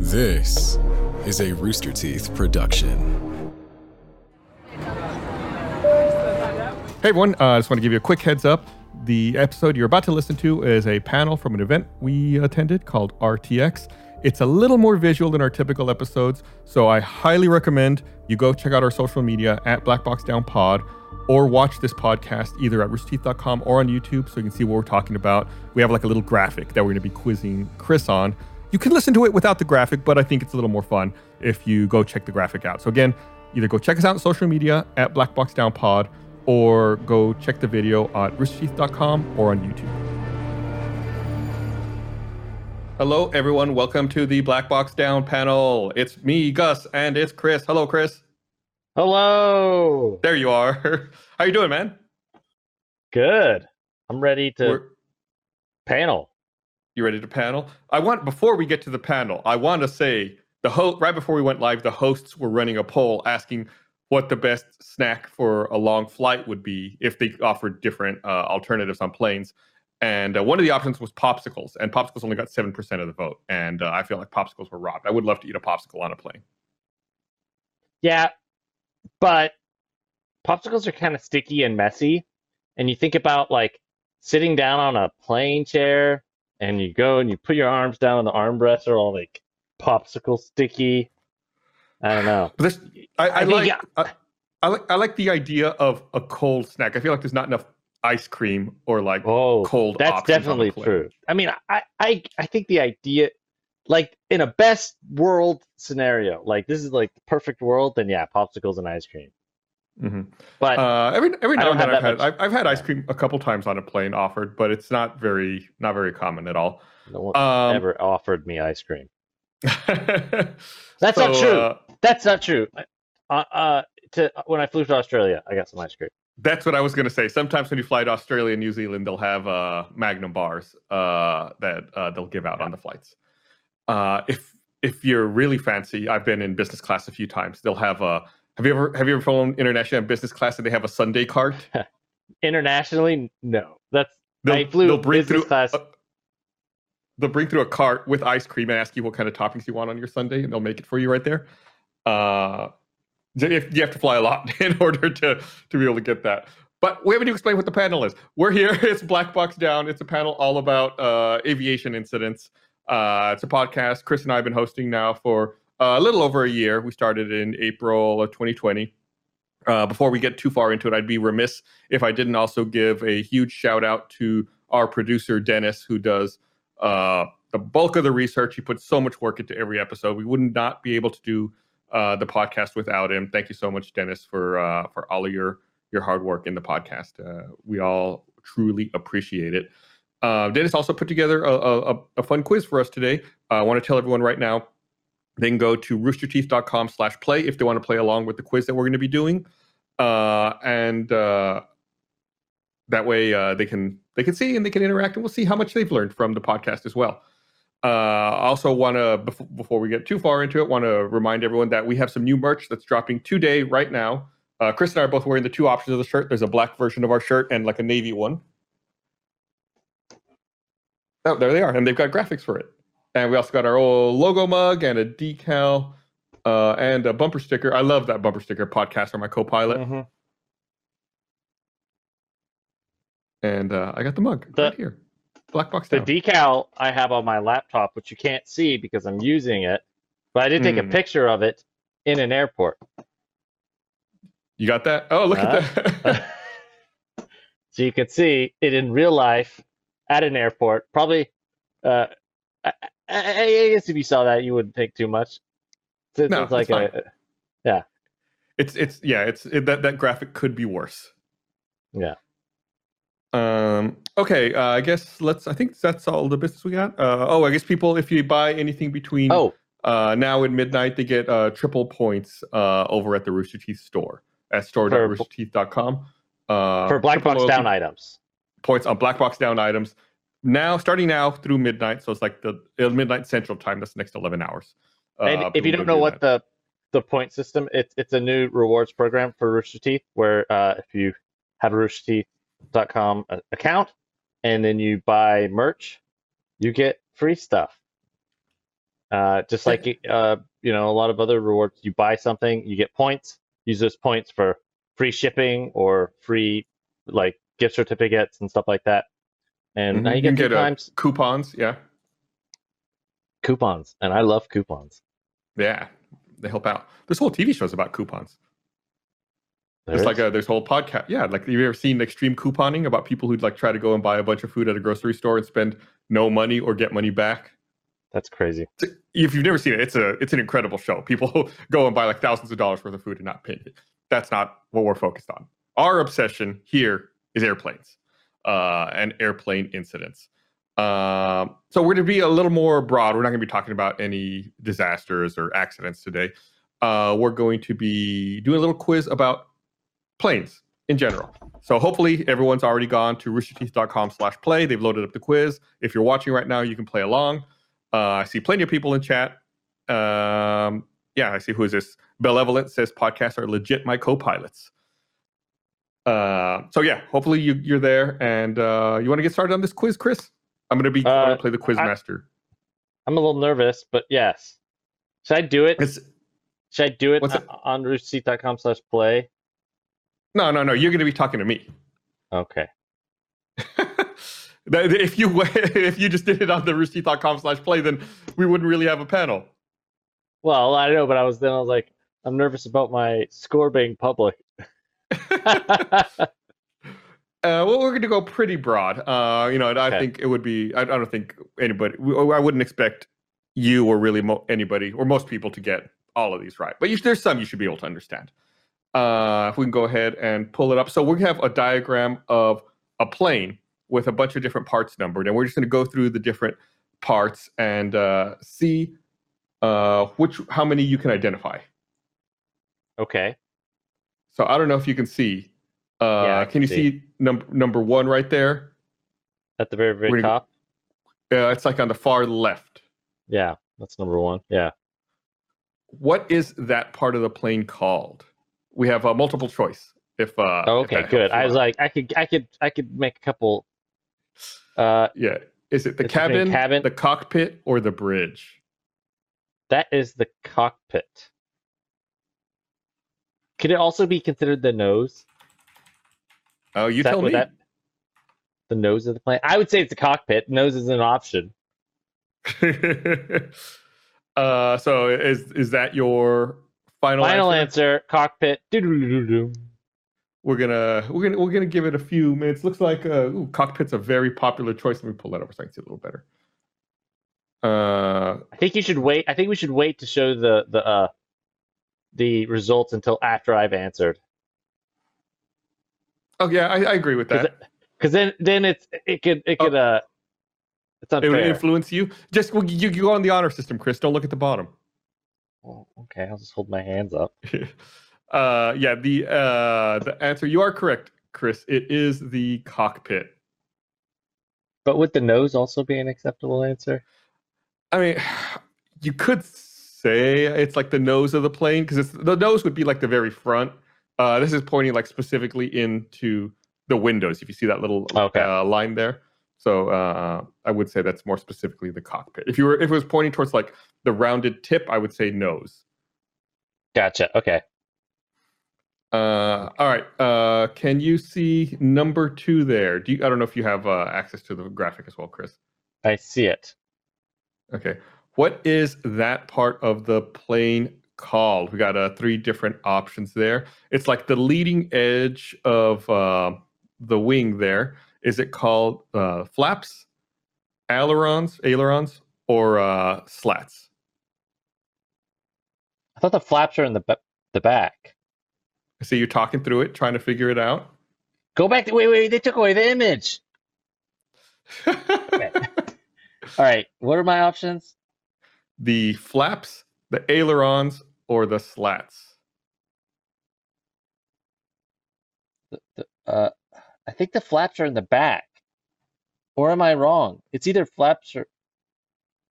This is a Rooster Teeth production. Hey everyone, uh, I just want to give you a quick heads up. The episode you're about to listen to is a panel from an event we attended called RTX. It's a little more visual than our typical episodes, so I highly recommend you go check out our social media at BlackBoxDownPod or watch this podcast either at roosterteeth.com or on YouTube so you can see what we're talking about. We have like a little graphic that we're going to be quizzing Chris on. You can listen to it without the graphic, but I think it's a little more fun if you go check the graphic out. So again, either go check us out on social media at BlackBoxDownPod or go check the video at roosterteeth.com or on YouTube. Hello, everyone. Welcome to the Black Box Down panel. It's me, Gus, and it's Chris. Hello, Chris. Hello. There you are. How are you doing, man? Good. I'm ready to We're- panel. You ready to panel? I want before we get to the panel, I want to say the host right before we went live, the hosts were running a poll asking what the best snack for a long flight would be if they offered different uh, alternatives on planes. And uh, one of the options was popsicles, and popsicles only got seven percent of the vote. And uh, I feel like popsicles were robbed. I would love to eat a popsicle on a plane. Yeah, but popsicles are kind of sticky and messy. And you think about like sitting down on a plane chair and you go and you put your arms down and the armrests are all like popsicle sticky. I don't know. This, I, I, I like. I, I like, I like the idea of a cold snack. I feel like there's not enough ice cream or like Oh, cold. that's definitely true. I mean, I, I, I think the idea, like in a best world scenario, like this is like the perfect world, then yeah, popsicles and ice cream. Mhm. But Uh, every every now and then I've had much- I've, I've had ice cream a couple times on a plane offered, but it's not very not very common at all. no one Um, ever offered me ice cream. That's That's not true. That's not true. Uh, uh, to when I flew to Australia, I got some ice cream. that's what I was going to say. Sometimes when you fly to Australia and New Zealand, they'll have uh, Magnum bars uh, that uh, they'll give out on the flights. Uh, if if you're really fancy, I've been in business class a few times. They'll have a. Have you ever have you ever flown international in business class and they have a sundae cart? Internationally, no. That's They'll, I flew they'll bring business through class. a- they'll bring through a cart with ice cream and ask you what kind of toppings you want on your sundae, and they'll make it for you right there. Uh, you have you have to fly a lot in order to to be able to get that. But we haven't even explained what the panel is. We're here. It's Black Box Down. It's a panel all about uh, aviation incidents. Uh, it's a podcast Chris and I have been hosting now for a little over a year. We started in April of 2020. Uh, before we get too far into it, I'd be remiss if I didn't also give a huge shout out to our producer Dennis, who does uh, the bulk of the research. He puts so much work into every episode. We would not be able to do uh, the podcast without him. Thank you so much, Dennis, for uh, for all of your your hard work in the podcast. Uh, we all truly appreciate it. Uh, Dennis also put together a, a, a fun quiz for us today. I want to tell everyone right now they can go to roosterteeth.com slash play if they want to play along with the quiz that we're going to be doing. Uh, and uh, that way uh, they can they can see and they can interact and we'll see how much they've learned from the podcast as well. Uh, I also want to before, before we get too far into it, want to remind everyone that we have some new merch that's dropping today right now. Uh, Chris and I are both wearing the two options of the shirt. There's a black version of our shirt and like a navy one. Oh, there they are, and they've got graphics for it. And we also got our old logo mug and a decal uh, and a bumper sticker. I love that bumper sticker. Podcast for my co-pilot, Mhm. and uh, I got the mug The- right here. Black box The decal I have on my laptop, which you can't see because I'm using it, but I did take a Mm. picture of it in an airport. you got that? Oh, look Uh, at that. so you can see it in real life at an airport. Probably, uh, I, I, guess if you saw that, you wouldn't think too much. So it's, No, it's like it's a, it's it's yeah. It's it, that that graphic could be worse. Yeah. Um. Okay. Uh, I guess let's. I think that's all the business we got. Uh, oh, I guess people, if you buy anything between oh, uh, now and midnight, they get uh, triple points uh, over at the Rooster Teeth store at store.roosterteeth.com. Uh, for black box loyalty down items. points on black box down items. Now, starting now through midnight, so it's like the uh, midnight central time. That's the next eleven hours. Uh, and if you don't know what the the point system, it's it's a new rewards program for Rooster Teeth where uh, if you have a roosterteeth.com a- account and then you buy merch, you get free stuff. Uh, just like uh, you know, a lot of other rewards, you buy something, you get points. Use those points for free shipping or free like gift certificates and stuff like that. And now Mhm. you get, can two uh, times coupons. Yeah, coupons, and I love coupons. yeah, they help out. This whole TV show is about coupons. There It's is- like a there's whole podcast. Yeah, like have you ever seen extreme couponing about people who'd like try to go and buy a bunch of food at a grocery store and spend no money or get money back? that's crazy. It's- If you've never seen it, it's a it's an incredible show. People go and buy like thousands of dollars worth of food and not pay it. That's not what we're focused on. Our obsession here is airplanes uh, and airplane incidents. Um, so we're going to be a little more broad. We're not going to be talking about any disasters or accidents today. Uh, we're going to be doing a little quiz about planes in general. So hopefully everyone's already gone to roosterteeth.com slash play. They've loaded up the quiz. If you're watching right now, you can play along. Uh, I see plenty of people in chat. Um, yeah, I see who is this? Benevolent says podcasts are legit my co-pilots. Uh, so yeah, hopefully you, you're there and uh, you want to get started on this quiz, Chris? I'm going to be Uh, gonna play the quiz I- master. I'm a little nervous, but yes. Should I do it? It's Should I do it on roosterteeth.com slash play? no, no, no. You're going to be talking to me. Okay. If you if you just did it on the roosterteeth.com slash play, then we wouldn't really have a panel. Well, I know, but I was then I was like, I'm nervous about my score being public. Uh, well, we're going to go pretty broad. Uh, you know, and I Okay. think it would be. I, I don't think anybody. I wouldn't expect you or really mo- anybody or most people to get all of these right. But you, there's some you should be able to understand. Uh, if we can go ahead and pull it up. So we have a diagram of a plane with a bunch of different parts numbered, and we're just going to go through the different parts and uh, see uh, which how many you can identify. okay. So I don't know if you can see. Uh, Yeah, can can you see. see number number one right there? At the very, very gonna- top. Uh, it's like on the far left. Yeah, that's number one. Yeah. What is that part of the plane called? We have a multiple choice. If uh, Oh, if okay, that good. I was like, I could, I could, I could make a couple. Uh, yeah. Is it the cabin, cabin- the cockpit, or the bridge? that is the cockpit. Could it also be considered the nose? Oh, you Is that tell what me. that- the nose of the plane. I would say it's the cockpit. Nose is an option. uh, so is is that your final, Final answer? answer: cockpit. We're gonna we're gonna we're gonna give it a few minutes. Looks like uh, ooh, cockpit's a very popular choice. Let me pull that over so I can see it a little better. Uh, I think you should wait. I think we should wait to show the the uh the results until after I've answered. oh yeah, I, I agree with that. because then then it's it could it could uh it's It would influence you. Just well, you, you go on the honor system, Chris. Don't look at the bottom. Well, okay, I'll just hold my hands up. uh, yeah, the uh, the answer you are correct, Chris. It is the cockpit. But would the nose also be an acceptable answer? I mean, you could say it's like the nose of the plane because it's the nose would be like the very front. Uh, this is pointing like specifically into the windows. If you see that little Okay. uh, line there, so uh, I would say that's more specifically the cockpit. If you were if it was pointing towards like the rounded tip, I would say nose. Gotcha. Okay. Uh, all right. Uh, can you see number two there? Do you, I don't know if you have uh, access to the graphic as well, Chris. I see it. Okay. What is that part of the plane called? We got uh, three different options there. It's like the leading edge of uh, the wing there. Is it called uh, flaps, ailerons, ailerons, or uh, slats? I thought the flaps are in the ba- the back. I see you talking through it, trying to figure it out. Go back to wait, wait, they took away the image. All right, what are my options? The flaps, the ailerons, or the slats? The- the- Uh, I think the flaps are in the back. Or am I wrong? It's either flaps or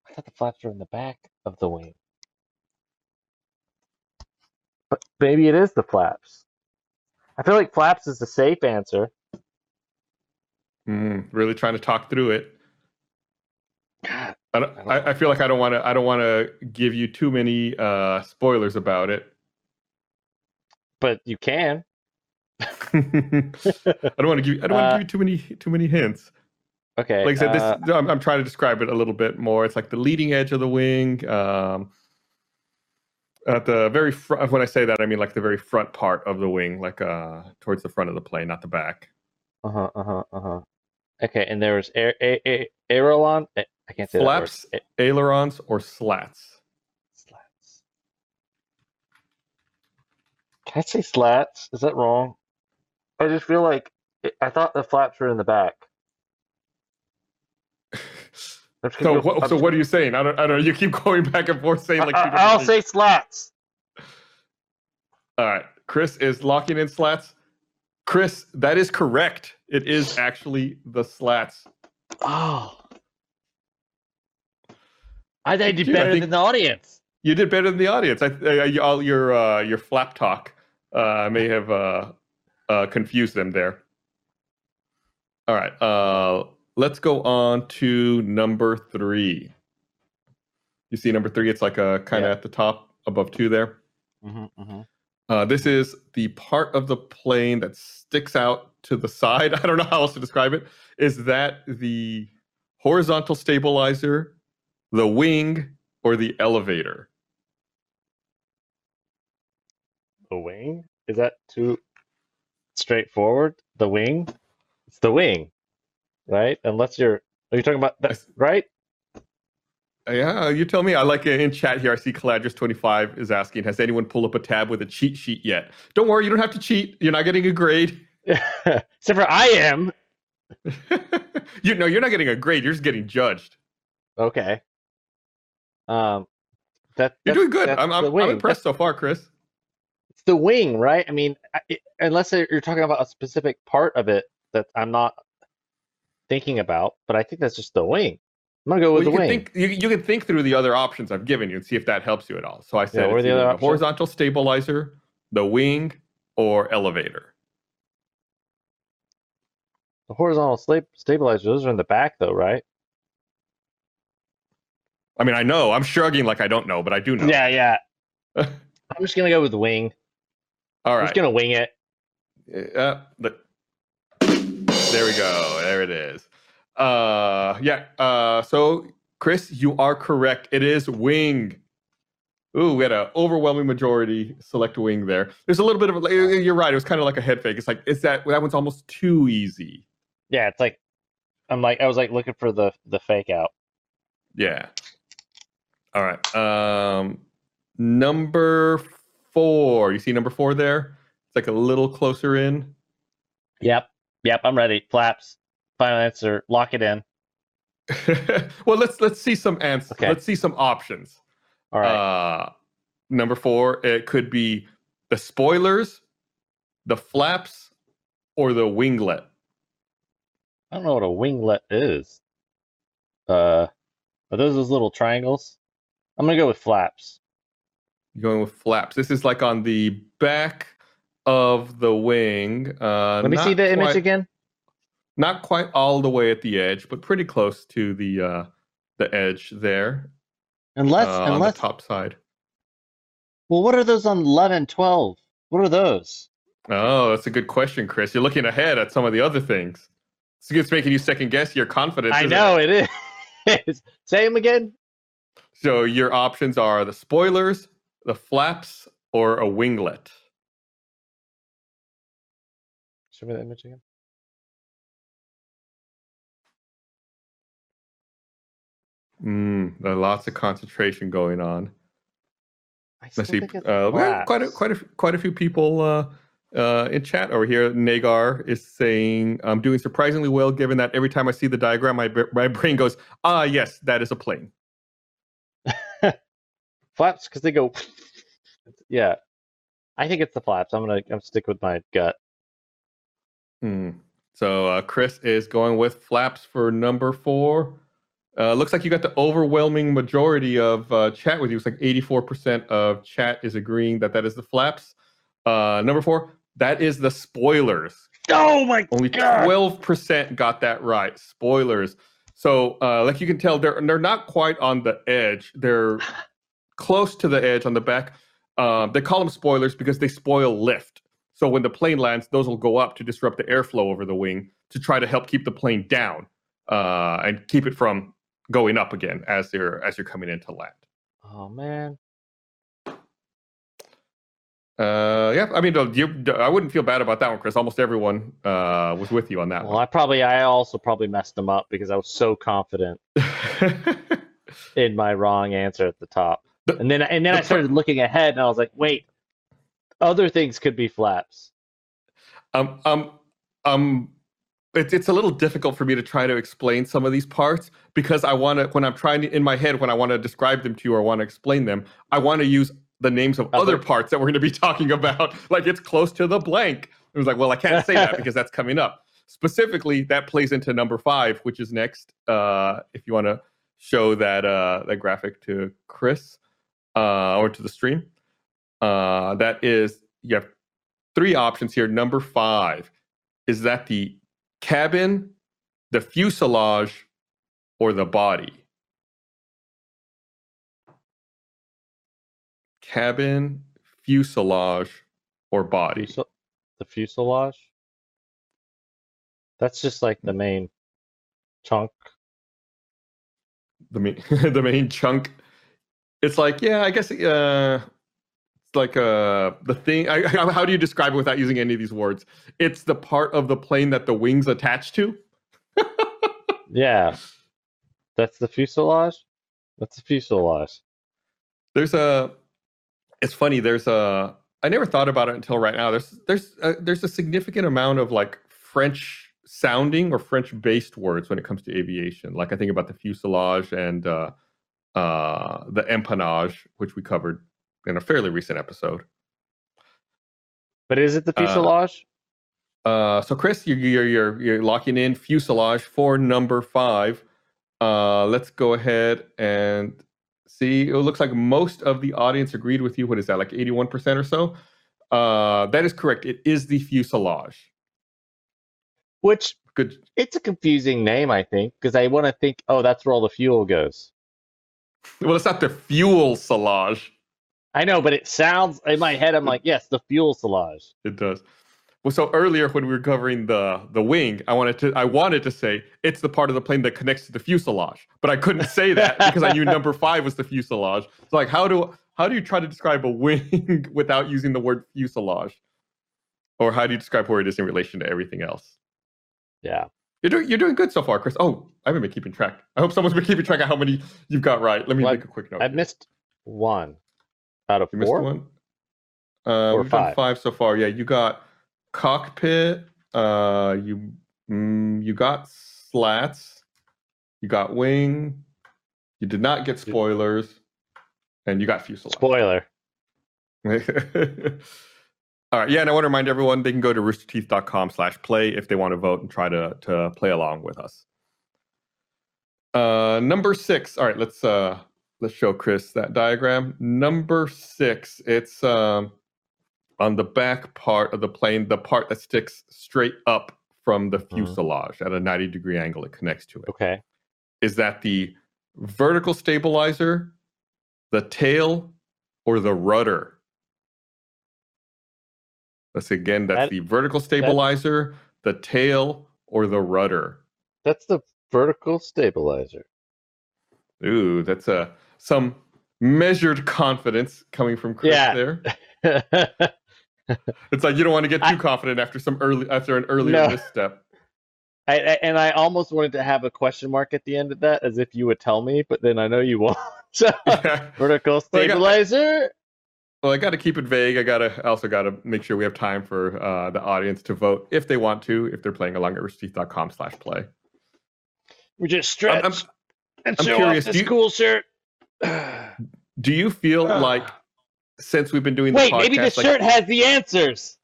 I thought the flaps are in the back of the wing. But maybe it is the flaps. I feel like flaps is the safe answer. Mm, really trying to talk through it. God, I, don't, I, I feel like I don't want to. I don't want to give you too many uh, spoilers about it. But you can. I don't want to give. I don't want to Uh, give you too many too many hints. Okay. Like I said, this uh, I'm, I'm trying to describe it a little bit more. It's like the leading edge of the wing. Um, at the very front. When I say that, I mean like the very front part of the wing, like uh, towards the front of the plane, not the back. Uh huh. Uh huh. Uh huh. Okay, and there was air, a, a, aileron. I can't say Flaps, that word. Ailerons, or slats. slats. Can I say slats? Is that wrong? I just feel like I thought the flaps were in the back. So go- what? So what are you saying? I don't. I don't. know. You keep going back and forth saying like. I, I'll things. say slats. All right. Chris is locking in slats. Chris, that is correct. It is actually the slats. Oh, I I did Dude, I better think- than the audience. You did better than the audience. I, uh, you- all your uh, your flap talk uh, may have uh, uh, confused them there. All right. Uh, let's go on to number three. You see number three? It's like a kind of Yeah. at the top above two there. Mm-hmm, mm-hmm. Uh, this is the part of the plane that sticks out to the side. I don't know how else to describe it. Is that the horizontal stabilizer, the wing, or the elevator? The wing? Is that too straightforward? The wing? It's the wing, right? Unless you're, are you talking about that, right? Uh, Yeah, you tell me. I like it in chat here. I see Caladris25 is asking, has anyone pulled up a tab with a cheat sheet yet? Don't worry, you don't have to cheat. You're not getting a grade. Except for I am. you know, you're not getting a grade. You're just getting judged. Okay. Um, that You're doing good. that's I'm, I'm, I'm impressed so far, Chris. It's the wing, right? I mean, it, unless you're talking about a specific part of it that I'm not thinking about, but I think that's just the wing. I'm gonna go with Well, you the can wing. think you, you can think through the other options I've given you and see if that helps you at all. So I said are the horizontal stabilizer, the wing, or elevator. The horizontal sta- stabilizers, those are in the back, though, right? I mean, I know. I'm shrugging like I don't know, but I do know. Yeah, yeah. I'm just gonna go with wing. all I'm just gonna wing it. Uh, but there we go. There it is. Uh, yeah. Uh, so Chris, you are correct. It is wing. Ooh, we had an overwhelming majority select wing there. There's a little bit of a, you're right. It was kind of like a head fake. It's like it's that that one's almost too easy. Yeah, it's like I'm like I was like looking for the the fake out. Yeah. All right. Um, number four. You see number four there? It's like a little closer in. Yep, yep. I'm ready. Flaps. Final answer. Lock it in. well, let's let's see some answers. Okay. Let's see some options. All right. Uh, number four, it could be the spoilers, the flaps, or the winglet. I don't know what a winglet is. Uh, are those those little triangles? I'm gonna go with flaps. You're going with flaps. This is like on the back of the wing. Uh, Let me see the image again. Not quite all the way at the edge, but pretty close to the uh, the edge there Unless, uh, on the unless. top side. Well, what are those on 11, 12? What are those? Oh, that's a good question, Chris. You're looking ahead at some of the other things. It's, it's making you second guess your confidence. I know it? it is. Say them again. So your options are the spoilers, the flaps, or a winglet. Show me the image again. Mm, there's lots of concentration going on. I Let's see. Uh, we have quite a quite a quite a few people uh, uh, in chat over here. Nagar is saying I'm doing surprisingly well, given that every time I see the diagram, my my brain goes, ah, yes, that is a plane. Flaps because they go. yeah, I think it's the flaps. I'm gonna I'm stick with my gut. Hmm. So uh, Chris is going with flaps for number four. Uh, looks like you got the overwhelming majority of uh, chat with you. It's like 84% of chat is agreeing that that is the flaps. Uh, number four, that is the spoilers. Oh my Only God. 12% got that right. Spoilers. So, uh, like you can tell, they're they're not quite on the edge. They're close to the edge on the back. Um, they call them spoilers because they spoil lift. So when the plane lands, those will go up to disrupt the airflow over the wing to try to help keep the plane down uh, and keep it from going up again as you're as you're coming into land. Oh man. Uh, yeah, I mean, you, I wouldn't feel bad about that one, Chris. Almost everyone uh, was with you on that Well, I probably, I also probably messed them up because I was so confident in my wrong answer at the top, and then and then I started looking ahead, and I was like, wait, other things could be flaps. um, um, um, it's it's a little difficult for me to try to explain some of these parts because I want to when I'm trying to in my head when I want to describe them to you or want to explain them, I want to use the names of Other- other parts that we're going to be talking about. Like it's close to the blank. It was like, well, I can't say that because that's coming up. Specifically, that plays into number five, which is next. Uh, if you want to show that uh, that graphic to Chris uh, or to the stream, uh, that is you have three options here. Number five is that the cabin, the fuselage, or the body? Cabin, fuselage, or body? Fusel- the fuselage. That's just like the main chunk. The main, the main chunk. It's like, yeah, I guess uh, it's like uh, the thing. I, how do you describe it without using any of these words? It's the part of the plane that the wings attach to. Yeah, that's the fuselage. That's the fuselage. there's a it's funny there's a i never thought about it until right now there's there's a, there's a significant amount of like french sounding or french based words when it comes to aviation like i think about the fuselage and uh uh the empennage which we covered in a fairly recent episode. But is it the Uh, fuselage? uh so chris you're you're you're, you're locking in fuselage for number five. Uh let's go ahead and see. It looks like most of the audience agreed with you. What is that like 81% or so? Uh that is correct. It is the fuselage. Which good. it's a confusing name, I think, because I want to think, oh, that's where all the fuel goes. Well it's not the fuel salage I know, but it sounds in my head. I'm like, yes, the fuel silage. it does well so earlier when we were covering the the wing i wanted to i wanted to say it's the part of the plane that connects to the fuselage but i couldn't say that because i knew number five was the fuselage so like how do how do you try to describe a wing without using the word fuselage or how do you describe where it is in relation to everything else Yeah. You're doing you're doing good so far chris. Oh i haven't been keeping track. I hope someone's been keeping track of how many you've got right. Let me Well, make a quick note. I've missed one. Out of you missed one? Uh we've done five. five so far. Yeah you got cockpit uh you mm, you got slats you got wing you did not get spoilers and you got fuselage. Spoiler. all right yeah and i want to remind everyone they can go to roosterteeth.com slash play if they want to vote and try to to play along with us uh number six all right let's uh let's show chris that diagram number six it's um on the back part of the plane the part that sticks straight up from the Mhm. fuselage at a 90 degree angle it connects to it Okay. is that the vertical stabilizer, the tail, or the rudder? That's again, that's That- the vertical stabilizer, the tail, or the rudder. That's the vertical stabilizer. Ooh, that's a some measured confidence coming from Chris Yeah. there. It's like you don't want to get I- too confident after some early after an earlier No. misstep. I, and I almost wanted to have a question mark at the end of that, as if you would tell me, but then I know you won't. So Yeah. vertical I stabilizer. Well, I got to keep it vague. I gotta also got to make sure we have time for uh, the audience to vote if they want to, if they're playing along at roosterteeth.com slash play. We just stretch I'm- and I'm show curious, off do this you- cool shirt. Do you feel like since we've been doing the Wait, podcast, maybe the like, shirt has the answers.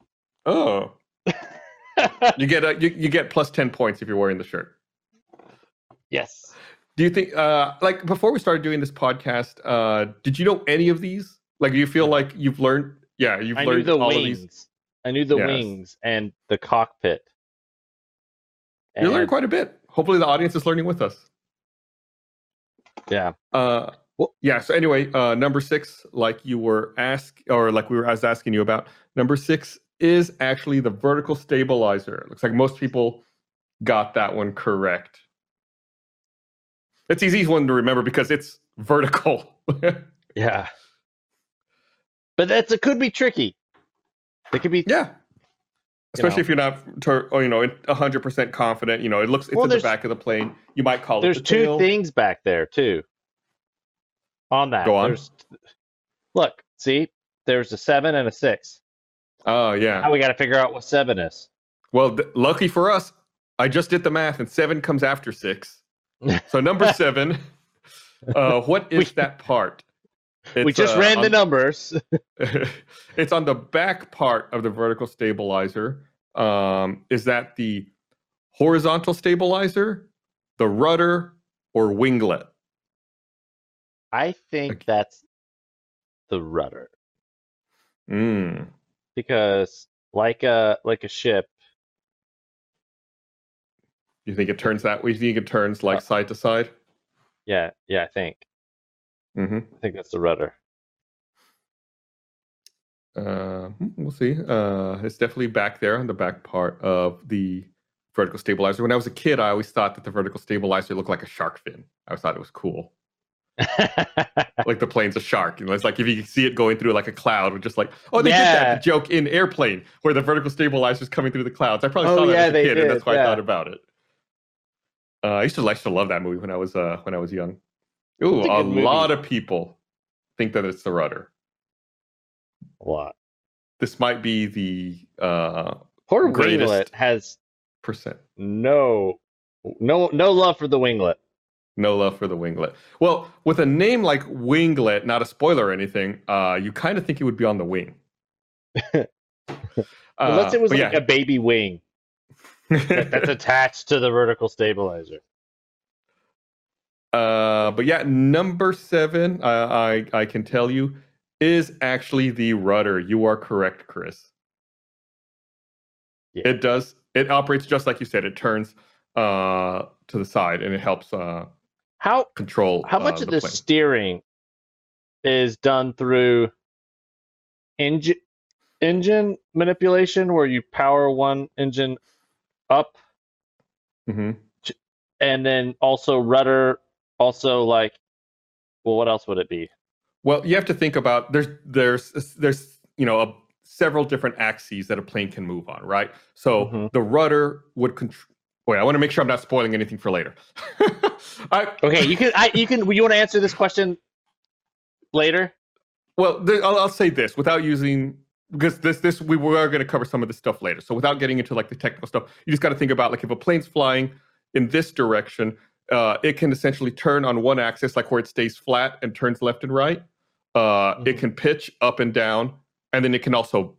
oh, you get a, you, you get plus ten points if you're wearing the shirt. yes. Do you think uh, like before we started doing this podcast, uh, did you know any of these? Like, you feel like you've learned? Yeah, you've I knew learned the all of these. I knew the Yes. wings and the cockpit. You're learning quite a bit. Hopefully, the audience is learning with us. Yeah. Uh, Well- yeah. So anyway, uh, number six, like you were asked, or like we were I was asking you about, number six is actually the vertical stabilizer. Looks like most people got that one correct. It's easy one to remember because it's vertical. Yeah. But that's it could be tricky. It could be yeah. Especially know. if you're not, ter- you know, hundred percent confident. You know, it looks it's Well, in the back of the plane. You might call there's it There's two tail. things back there too. On that. Go on. There's, look, see, there's a seven and a six. Oh yeah. Now we got to figure out what seven is. Well, th- lucky for us, I just did the math, and seven comes after six. So number seven, uh, what is We- that part? We just uh, ran the numbers. it's on the back part of the vertical stabilizer. Um, is that the horizontal stabilizer, the rudder, or winglet? I think Okay. that's the rudder Mm. because, like a like a ship, You think it turns that way? You think it turns like Uh, side to side? yeah, yeah, I think hmm I think that's the rudder. Uh, we'll see. Uh, it's definitely back there on the back part of the vertical stabilizer. When I was a kid, I always thought that the vertical stabilizer looked like a shark fin. I always thought it was cool. Like the plane's a shark. You know, it's like if you see it going through like a cloud, we're just like, oh, they did that joke in Airplane where the vertical stabilizer is coming through the clouds. I probably Oh, saw that yeah, as a kid, and that's did, why I thought about it. Uh, I used to like to love that movie when I was uh, when I was young. Ooh, a a lot of people think that it's the rudder. a lot. This might be the uh, Poor Greatest. winglet has percent. no, no, no love for the winglet. No love for the winglet. Well, with a name like Winglet, not a spoiler or anything, uh, you kind of think it would be on the wing. Unless it was Uh, but like a baby wing that, that's attached to the vertical stabilizer. Uh, but yeah, number seven, uh, I I can tell you, is actually the rudder. You are correct, Chris. Yeah. It does. It operates just like you said. It turns uh, to the side and it helps uh, How control. how much uh, of the plane. steering is done through engine engine manipulation, where you power one engine up, Mhm. and then also rudder, also like, well, what else would it be? Well, you have to think about there's there's there's you know a, several different axes that a plane can move on, right? So Mhm. the rudder would control. Wait, I want to make sure I'm not spoiling anything for later. I Okay, you can I you can you want to answer this question later? well, th- I'll, I'll say this without using because this this we are going to cover some of this stuff later. So without getting into like the technical stuff, you just got to think about like if a plane's flying in this direction, uh, it can essentially turn on one axis, like where it stays flat and turns left and right. Uh, It Mhm. can pitch up and down, and then it can also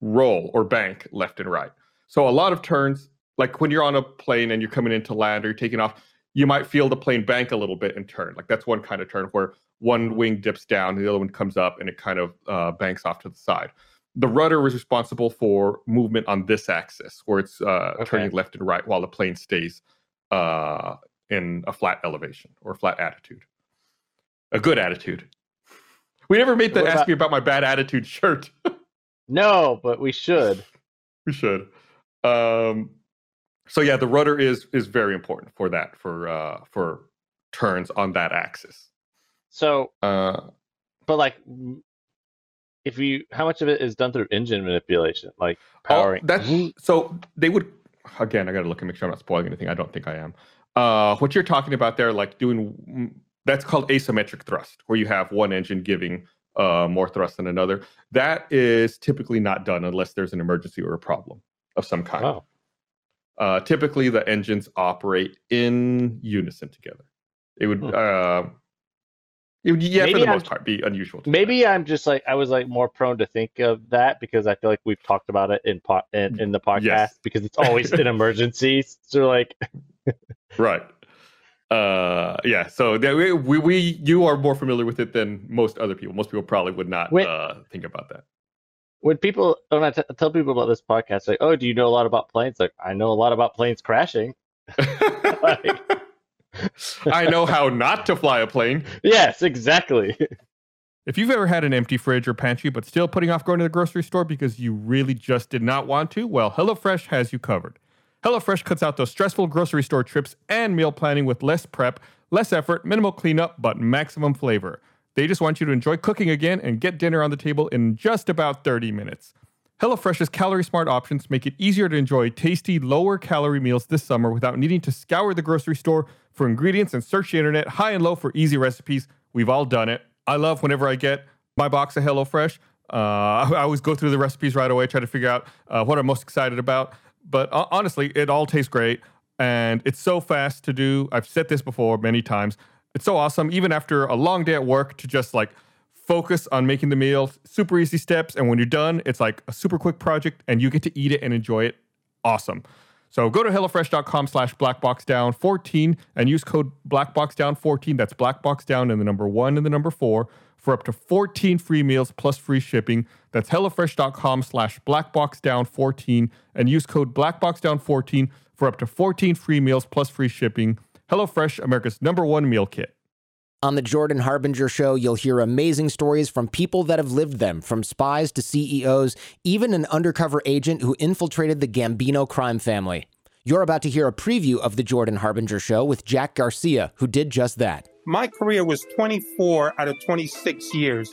roll or bank left and right. So a lot of turns, like when you're on a plane and you're coming into land or you're taking off, you might feel the plane bank a little bit and turn. Like that's one kind of turn where one wing dips down, and the other one comes up, and it kind of uh, banks off to the side. The rudder is responsible for movement on this axis, where it's uh, Okay. turning left and right while the plane stays uh, in a flat elevation or flat attitude. A good attitude. We never made the ask me about my bad attitude shirt. No, but we should. we should. Um, so yeah, the rudder is is very important for that for uh, for turns on that axis. So, Uh, but like, if you, how much of it is done through engine manipulation, like all- powering? that's so they would again. I got to look and make sure I'm not spoiling anything. I don't think I am. Uh, what you're talking about there, like doing mm, that's called asymmetric thrust, where you have one engine giving uh, more thrust than another. That is typically not done unless there's an emergency or a problem of some kind. Oh, uh, typically the engines operate in unison together. It would, Hmm. uh, it would yeah, for the I'm- most part, be unusual. maybe I'm just like I was like more prone to think of that because I feel like we've talked about it in po- in, in the podcast Yes. because it's always an emergency. So like, that. right. Uh, yeah. So that we, we, we, you are more familiar with it than most other people. Most people probably would not Wait. uh, think about that. when people when I t- tell people about this podcast, like, oh, do you know a lot about planes? Like, I know a lot about planes crashing. like, I know how not to fly a plane. Yes, exactly. If you've ever had an empty fridge or pantry but still putting off going to the grocery store because you really just did not want to, well, HelloFresh has you covered. HelloFresh cuts out those stressful grocery store trips and meal planning with less prep, less effort, minimal cleanup, but maximum flavor. They just want you to enjoy cooking again and get dinner on the table in just about 30 minutes. HelloFresh's calorie smart options make it easier to enjoy tasty, lower calorie meals this summer without needing to scour the grocery store for ingredients and search the internet high and low for easy recipes. We've all done it. I love whenever I get my box of HelloFresh. Uh, I always go through the recipes right away, try to figure out uh, what I'm most excited about. But uh, honestly, it all tastes great and it's so fast to do. I've said this before many times. It's so awesome, even after a long day at work, to just like focus on making the meal. Super easy steps. And when you're done, it's like a super quick project and you get to eat it and enjoy it. Awesome. So go to HelloFresh.com slash BlackBoxDown14 and use code BlackBoxDown14. That's BlackBoxDown and the number one and the number four for up to 14 free meals plus free shipping. That's HelloFresh.com slash BlackBoxDown14 and use code BlackBoxDown14 for up to 14 free meals plus free shipping. HelloFresh, America's number one meal kit. On the Jordan Harbinger Show, you'll hear amazing stories from people that have lived them, from spies to CEOs, even an undercover agent who infiltrated the Gambino crime family. You're about to hear a preview of the Jordan Harbinger Show with Jack Garcia, who did just that. My career was 24 out of 26 years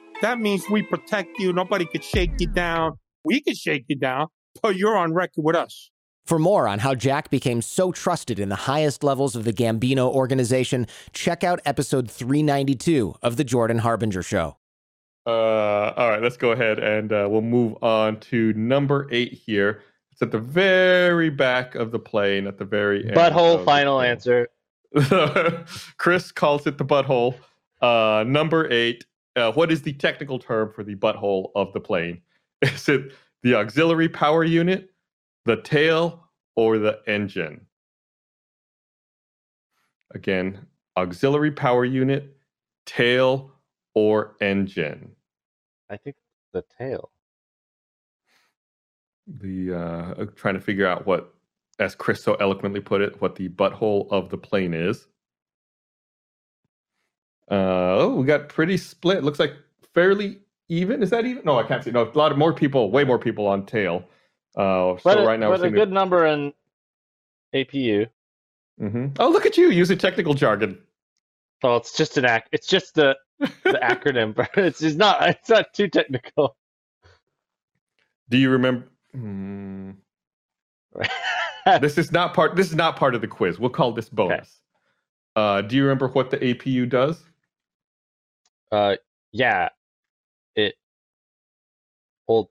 That means we protect you. Nobody could shake you down. We could shake you down, but you're on record with us. For more on how Jack became so trusted in the highest levels of the Gambino organization, check out episode 392 of The Jordan Harbinger Show. Uh, all right, let's go ahead and uh, we'll move on to number eight here. It's at the very back of the plane, at the very end. Butthole, final answer. Chris calls it the butthole. Uh, number eight. Uh, what is the technical term for the butthole of the plane? Is it the auxiliary power unit, the tail, or the engine? Again, auxiliary power unit, tail, or engine. I think the tail. The uh, trying to figure out what, as Chris so eloquently put it, what the butthole of the plane is. Uh, oh, we got pretty split. Looks like fairly even. Is that even? No, I can't see. No, a lot of more people, way more people on tail. Uh, so But, right now, we're but a good number in APU. Mm-hmm. Oh, look at you using technical jargon. Well, it's just an ac- It's just the the acronym. but It's just not. It's not too technical. Do you remember? Hmm. this is not part. This is not part of the quiz. We'll call this bonus. Uh, do you remember what the APU does? Uh, yeah. It. Well,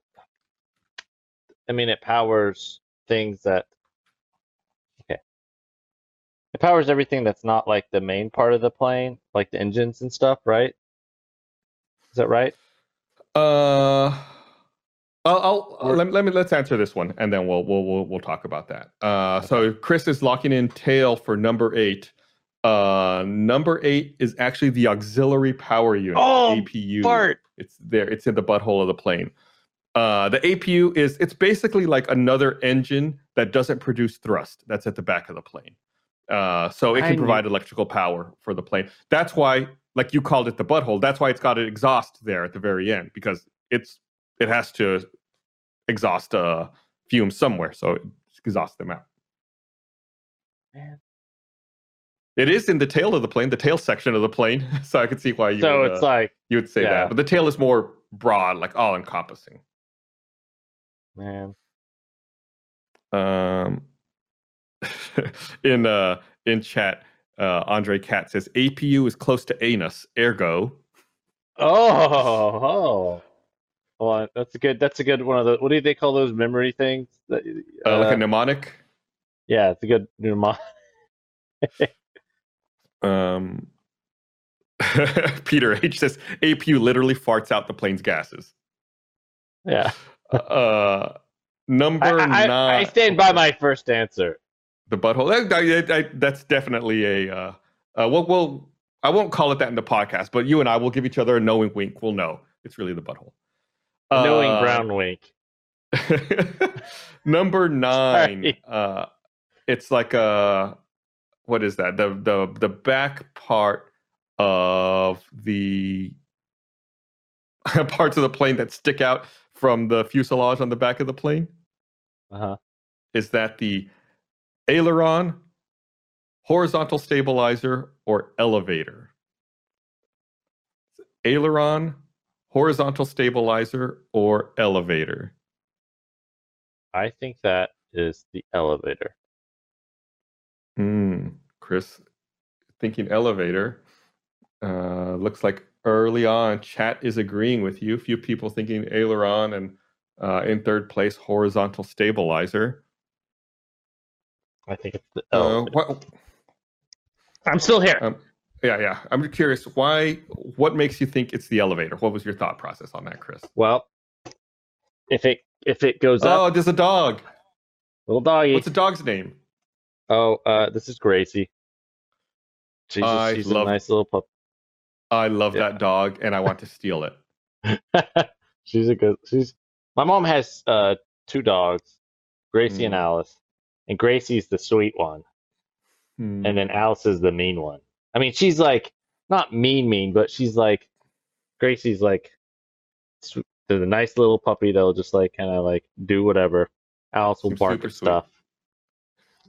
I mean, it powers things that. Okay. It powers everything that's not like the main part of the plane, like the engines and stuff, right? Is that right? Uh, I'll, I'll let, let me let's answer this one, and then we'll we'll we'll, we'll talk about that. Uh, so Chris is locking in tail for number eight. Uh, number eight is actually the auxiliary power unit, Oh, APU. Fart. It's there. It's in the butthole of the plane. Uh, the APU is it's basically like another engine that doesn't produce thrust. That's at the back of the plane. Uh, so it I can knew- provide electrical power for the plane. That's why, like you called it, the butthole. That's why it's got an exhaust there at the very end because it's it has to exhaust uh, fumes somewhere, so it exhausts them out. Man. It is in the tail of the plane, the tail section of the plane. So I could see why you So would, it's uh, like, you would say yeah. that, but the tail is more broad, like all encompassing. man. Um, in uh in chat, uh, Andre Cat says APU is close to anus, ergo. Oh, oh. Well, that's a good. That's a good one of the. What do they call those memory things? That, Uh, like uh, a mnemonic. yeah, it's a good mnemonic. Um, Peter H says APU literally farts out the plane's gases. Yeah. Uh, number I, I, nine. I stand by my first answer. the butthole. That- that's definitely a. Uh, uh, well, well, I won't call it that in the podcast, but you and I will give each other a knowing wink. We'll know it's really the butthole. A knowing Uh, brown wink. number nine. Uh, it's like a what is that? The the the back part of the parts of the plane that stick out from the fuselage on the back of the plane. Uh-huh. Is that the aileron, horizontal stabilizer, or elevator? Aileron, horizontal stabilizer, or elevator? I think that is the elevator. Hmm. Chris, thinking elevator. Uh, looks like early on, chat is agreeing with you. Few people thinking aileron, and uh, in third place, horizontal stabilizer. I think it's the Uh, elevator. what, I'm still here. um, yeah, yeah. I'm curious. Why? What makes you think it's the elevator? What was your thought process on that, Chris? well, if it if it goes up, Oh, there's a dog. little doggy. What's the dog's name? Oh, uh, this is Gracie. She's, a, I she's love- a nice little pup. I love Yeah. that dog, and I want to steal it. she's a good. She's my mom has uh two dogs, Gracie and Mm. Alice, and Gracie's the sweet one, Hmm. and then Alice is the mean one. I mean, she's like not mean mean, but she's like Gracie's like the nice little puppy that'll just like kind of like do whatever. Alice will Seems bark at stuff.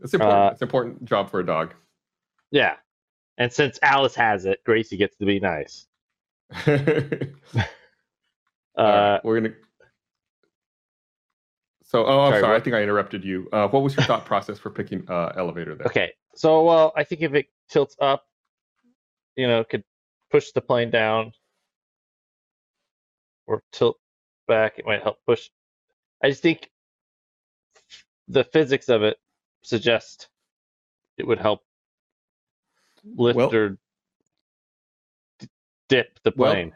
It's important. uh, it's an important job for a dog. Yeah, and since Alice has it, Gracie gets to be nice. Uh, right, we're gonna. So, oh, I'm Sorry, sorry. I think I interrupted you. Uh, what was your thought process for picking uh, elevator there? Okay, so well, I think if it tilts up, you know, it could push the plane down, or tilt back. It might help push. I just think the physics of it suggest it would help lift Well- or d- dip the Well, plane.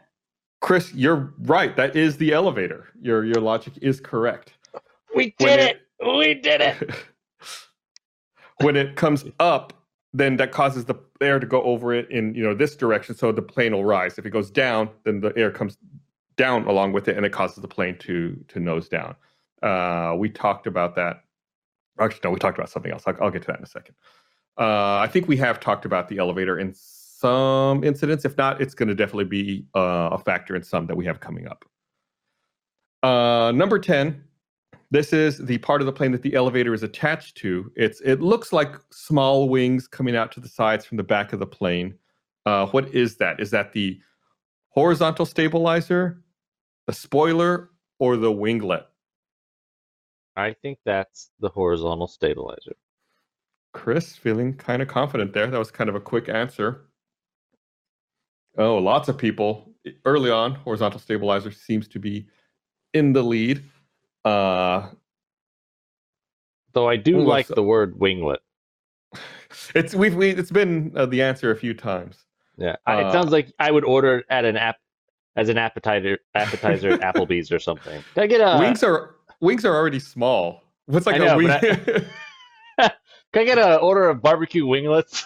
Chris, you're right. That is the elevator. Your your logic is correct. we did it- it! We did it! when it comes up, then that causes the air to go over it in you know this direction, so the plane will rise. If it goes down, then the air comes down along with it, and it causes the plane to to nose down. Uh, we talked about that. Actually, no, we talked about something else. I'll, I'll get to that in a second. Uh, I think we have talked about the elevator in some incidents. If not, it's going to definitely be uh, a factor in some that we have coming up. Uh, number 10 this is the part of the plane that the elevator is attached to. It's it looks like small wings coming out to the sides from the back of the plane. Uh, what is that? Is that the horizontal stabilizer, the spoiler, or the winglet? I think that's the horizontal stabilizer. Chris, feeling kind of confident there. That was kind of a quick answer. Oh, lots of people early on. Horizontal stabilizer seems to be in the lead. Uh, Though I do like so- the word winglet. it's we've we, it's been uh, the answer a few times. Yeah, Uh, it sounds like I would order at an app as an appetizer appetizer at Applebee's or something. Can I get a wings are wings are already small. What's like I a know, wing? but Can I get an order of barbecue winglets?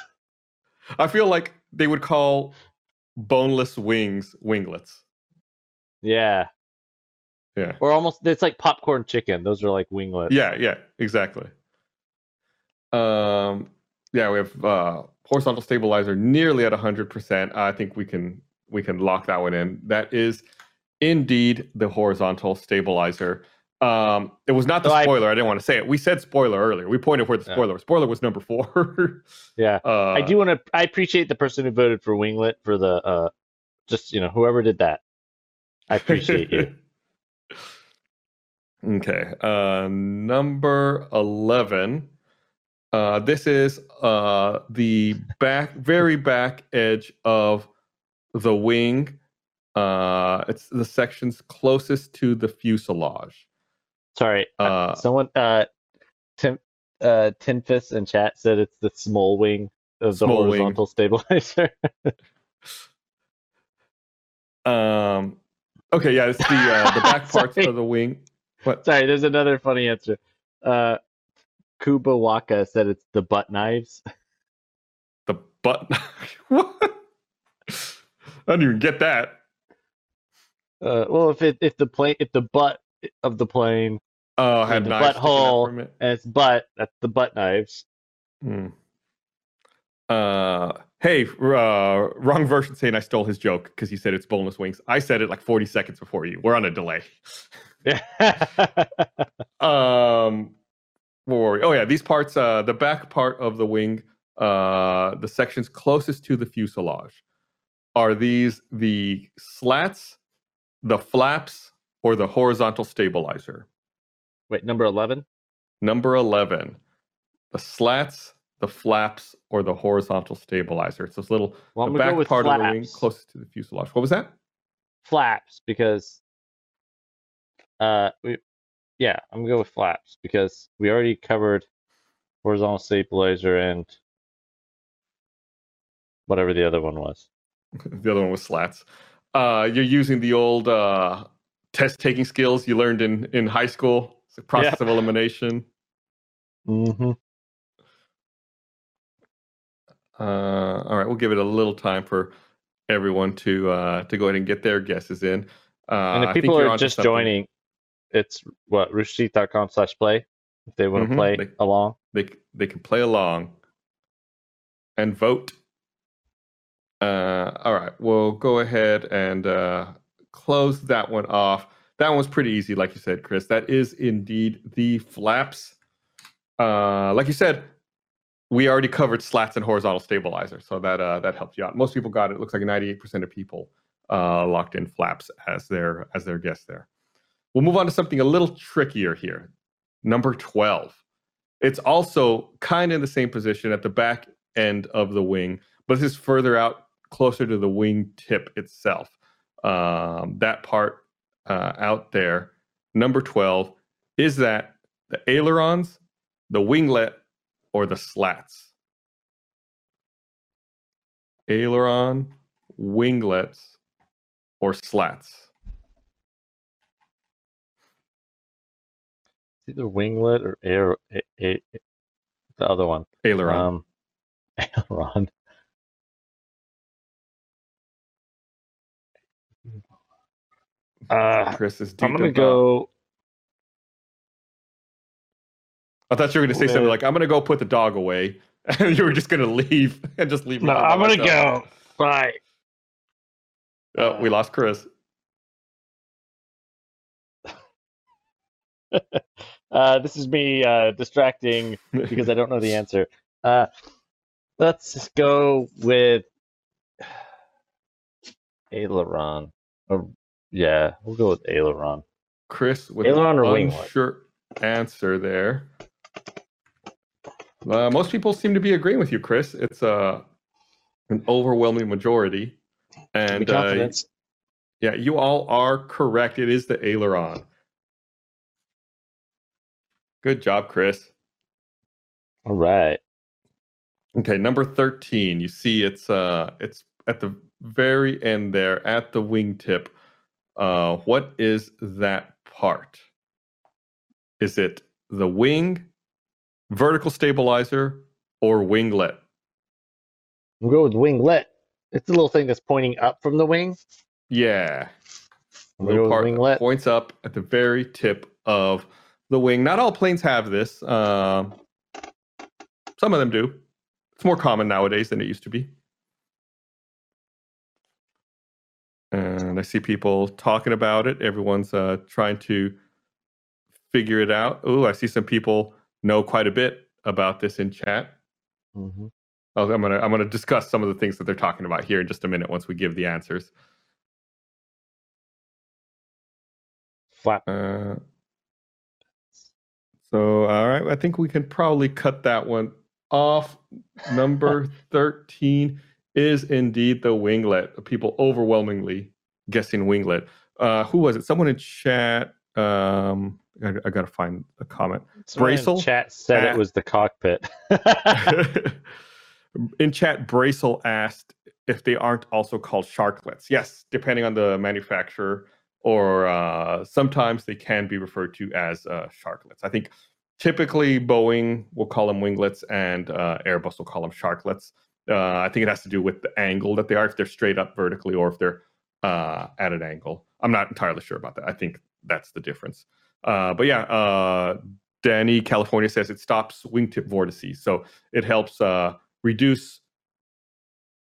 I feel like they would call boneless wings winglets. Yeah, Yeah. or almost it's like popcorn chicken. Those are like winglets. Yeah, yeah, exactly. Um, yeah, we have uh, horizontal stabilizer nearly at hundred percent. I think we can we can lock that one in. That is indeed the horizontal stabilizer. Um, it was not the So spoiler. I, didn't want to say it. We said spoiler earlier. We pointed where the spoiler. Spoiler was number four. Yeah. uh, I do want to. I appreciate the person who voted for winglet for the uh, just you know whoever did that. I appreciate you. Okay. Uh, number 11. Uh, this is uh, the back, very back edge of the wing. Uh, it's the sections closest to the fuselage. Sorry, Uh, someone uh, Tim uh, Tinfus in chat said it's the small wing of the Small wing. horizontal stabilizer. Um, okay, yeah, it's the uh, the back parts of the wing. What? Sorry, there's another funny answer. Uh, Kuba Waka said it's the butt knives. The butt. what? I don't even get that. Uh, well, if it if the plane if the butt of the plane Oh, Yeah, had the knives sticking out butthole. it. and it's butt, that's the butt knives. Hmm. Uh, hey, uh, wrong version saying I stole his joke because he said it's boneless wings. I said it like 40 seconds before you. We're on a delay. Um? Oh yeah, these parts, uh, the back part of the wing, uh, the sections closest to the fuselage, are these the slats, the flaps, or the horizontal stabilizer? Wait, number eleven. Number 11, the slats, the flaps, or the horizontal stabilizer. It's this little Well, the back part flaps. of the wing closest to the fuselage. What was that? Flaps because, uh, we, yeah, I'm gonna go with flaps because we already covered horizontal stabilizer and whatever the other one was. the other one was slats. Uh, you're using the old uh, test taking skills you learned in, in high school. It's the process Yep. of elimination. Mm-hmm. Uh, all right, we'll give it a little time for everyone to uh, to go ahead and get their guesses in. Uh, and if people you're are just joining, it's what roosterteeth.com slash play if they want to Mhm, play they- along. they they can play along and vote. Uh, all right, we'll go ahead and uh, close that one off. That one was pretty easy, like you said, Chris. That is indeed the flaps. Uh, like you said, we already covered slats and horizontal stabilizer, so that uh, that helped you out. Most people got it. It looks like 98% of people uh, locked in flaps as their as their guess there. We'll move on to something a little trickier here. Number 12. It's also kind of in the same position at the back end of the wing, but this is further out, closer to the wing tip itself. Um, that part uh, out there, number 12, is that the ailerons, the winglet, or the slats? Aileron, winglets, or slats? Either winglet or air, a, a, the other one. Aileron. Um, aileron. Uh, Chris is I'm gonna go. I thought you were going to say something like, "I'm going to go put the dog away," and you were just going to leave and just leave. No, I'm gonna myself. go. Bye. Oh, we lost Chris. Uh, this is me uh, distracting because I don't know the answer. Uh, let's just go with aileron. Or yeah, we'll go with aileron. Chris with Aileron or an winglet? unsure answer there. Uh, most people seem to be agreeing with you, Chris. It's uh, an overwhelming majority, and uh, yeah, you all are correct. It is the aileron. Good job, Chris. All right. Okay, number 13. You see it's uh it's at the very end there at the wingtip. Uh what is that part? Is it the wing, vertical stabilizer, or winglet? We'll go with winglet. It's the little thing that's pointing up from the wing. Yeah. We'll Little part winglet. points up at the very tip of the wing. Not all planes have this. Um some of them do. It's more common nowadays than it used to be. I see people talking about it. Everyone's uh, trying to figure it out. Oh, I see some people know quite a bit about this in chat. hmm Oh, I'm gonna I'm gonna discuss some of the things that they're talking about here in just a minute once we give the answers. Flap. Uh, so, all right, I think we can probably cut that one off. Number 13 is indeed the winglet. People overwhelmingly guessing winglet. Uh, who was it? Someone in chat. Um, I, I gotta find a comment. Someone Bracelet? chat said it was the cockpit. in chat, Bracel asked if they aren't also called sharklets. Yes, depending on the manufacturer, or uh, sometimes they can be referred to as uh, sharklets. I think typically Boeing will call them winglets, and uh, Airbus will call them sharklets. Uh, I think it has to do with the angle that they are, if they're straight up vertically or if they're uh, at an angle. I'm not entirely sure about that. I think that's the difference. Uh, but yeah, uh, Danny California says it stops wingtip vortices, so it helps uh, reduce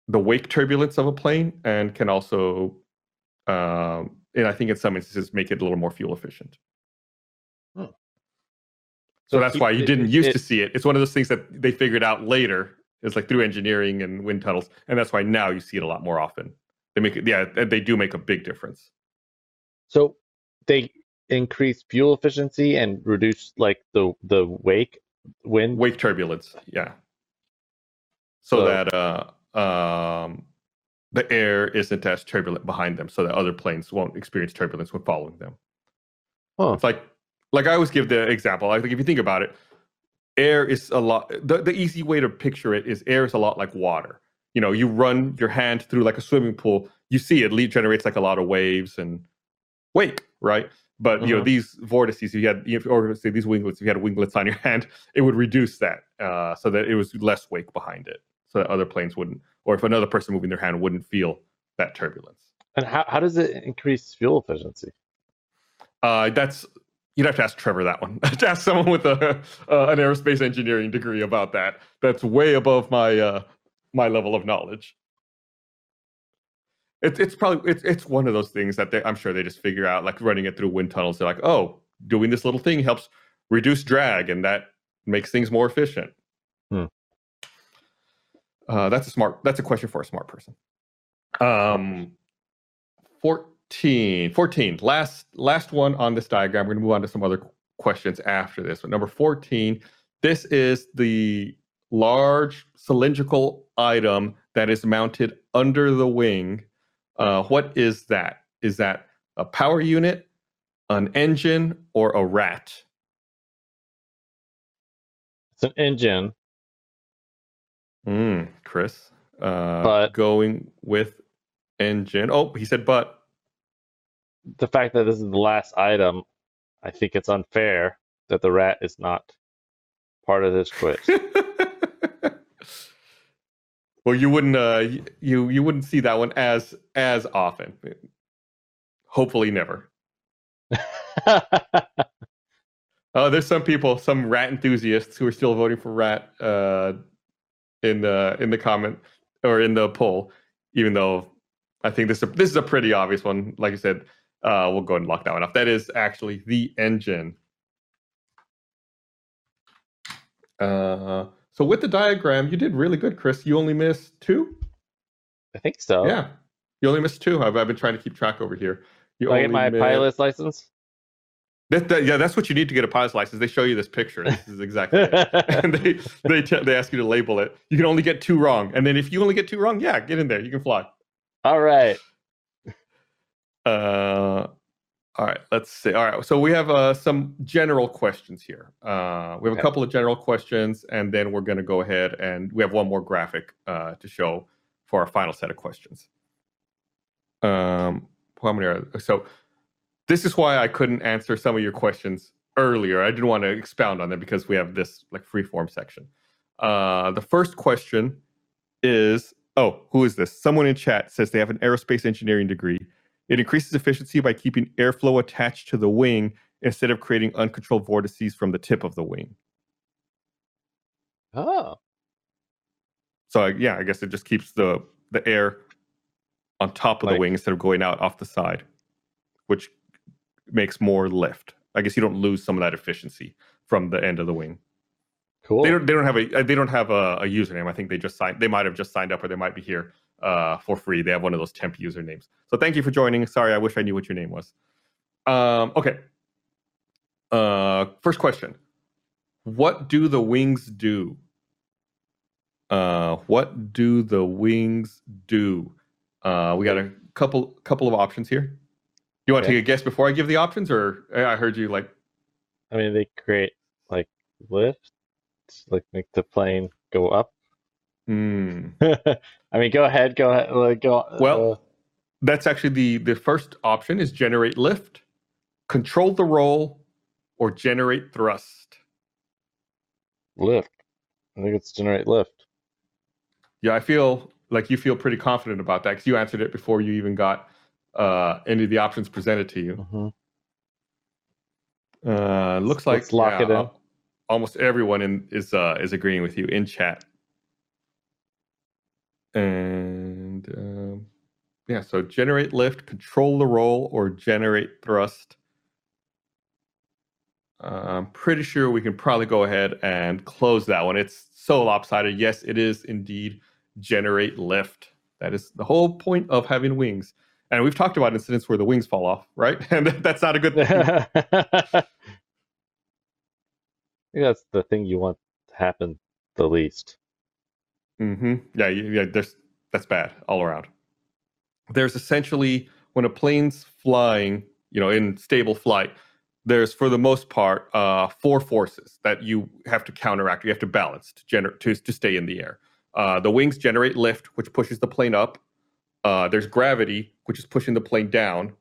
the wake turbulence of a plane and can also, um, and I think in some instances, make it a little more fuel efficient. Hmm. So, So that's why you didn't used it- to see it. It's one of those things that they figured out later. It's like through engineering and wind tunnels, and that's why now you see it a lot more often. They make yeah, they do make a big difference. So they increase fuel efficiency and reduce like the the wake wind. Wake turbulence, yeah. So, So- that uh, um, the air isn't as turbulent behind them, so that other planes won't experience turbulence when following them. Huh. It's like, like I always give the example. Like if you think about it, air is a lot. The, the easy way to picture it is air is a lot like water. You know, you run your hand through like a swimming pool, you see it generates like a lot of waves and wake, right? But you know Mhm. these vortices, if you had, if, or say these winglets, if you had winglets on your hand, it would reduce that uh, so that it was less wake behind it, so that other planes wouldn't, or if another person moving their hand wouldn't feel that turbulence. And how, how does it increase fuel efficiency? Uh, that's you'd have to ask Trevor that one. to ask someone with a uh, an aerospace engineering degree about that. That's way above my uh, my level of knowledge. It's it's probably it's it's one of those things that they, I'm sure they just figure out, like running it through wind tunnels. They're like, oh, doing this little thing helps reduce drag, and that makes things more efficient. Hmm. Uh, that's a smart. That's a question for a smart person. Um, 14 14 last last one on this diagram we're going to move on to some other questions after this but number 14 this is the large cylindrical item that is mounted under the wing uh, what is that? Is that a power unit an engine or a rat? It's an engine, mm, chris uh, But- going with engine. Oh he said but. The fact that this is the last item, I think it's unfair that the rat is not part of this quiz. well, you wouldn't uh, you you wouldn't see that one as as often. Hopefully, never. Oh, there's some people, some rat enthusiasts who are still voting for rat uh, in the in the comment or in the poll, even though I think this is a, this is a pretty obvious one. Like I said, uh, we'll go ahead and lock that one up. That is actually the engine. Uh, so with the diagram, you did really good, Chris. You only missed two. I think so. Yeah, you only missed two. I've, I've been trying to keep track over here. You I get my missed- pilot's license? That, that- yeah, that's what you need to get a pilot's license. They show you this picture. This is exactly. it. and they they te- they ask you to label it. You can only get two wrong, and then if you only get two wrong, yeah, get in there. You can fly. All right. Uh, all right, let's see. All right, so we have uh, some general questions here. Uh, we have a couple of general questions, and then we're going to go ahead and we have one more graphic uh, to show for our final set of questions. Um, how many are so? This is why I couldn't answer some of your questions earlier. I didn't want to expound on them because we have this like free form section. Uh, the first question is oh, who is this? Someone in chat says they have an aerospace engineering degree. It increases efficiency by keeping airflow attached to the wing instead of creating uncontrolled vortices from the tip of the wing. Oh. So yeah, I guess it just keeps the the air on top of the wing instead of going out off the side, which makes more lift. I guess you don't lose some of that efficiency from the end of the wing. Cool. They don't. They don't have a. They don't have a, a username. I think they just signed. They might have just signed up, or they might be here uh, for free. They have one of those temp usernames. So thank you for joining. Sorry, I wish I knew what your name was. Um, okay. Uh, first question: What do the wings do? Uh, what do the wings do? Uh, we got a couple couple of options here. You want to take a guess before I give the options, or I heard you like I mean, they create like lift, like make the plane go up. Hmm. I mean, go ahead. Go ahead. like, Go. Well, uh, That's actually the the first option is generate lift, control the roll, or generate thrust. lift. I think it's generate lift. Yeah, I feel like you feel pretty confident about that because you answered it before you even got uh, any of the options presented to you. Mhm. Uh, looks like Let's lock it in. Almost everyone in, is uh, is agreeing with you in chat. And um, yeah, so generate lift, control the roll, or generate thrust. Uh, I'm pretty sure we can probably go ahead and close that one. It's so lopsided. Yes, it is indeed generate lift. That is the whole point of having wings. And we've talked about incidents where the wings fall off, right? And that's not a good thing. I think that's the thing you want to happen the least. Hmm Yeah, yeah. There's that's bad all around. There's essentially when a plane's flying, you know, in stable flight, there's for the most part uh, four forces that you have to counteract. You have to balance to gener- to to stay in the air. Uh, the wings generate lift, which pushes the plane up. Uh, there's gravity, which is pushing the plane down.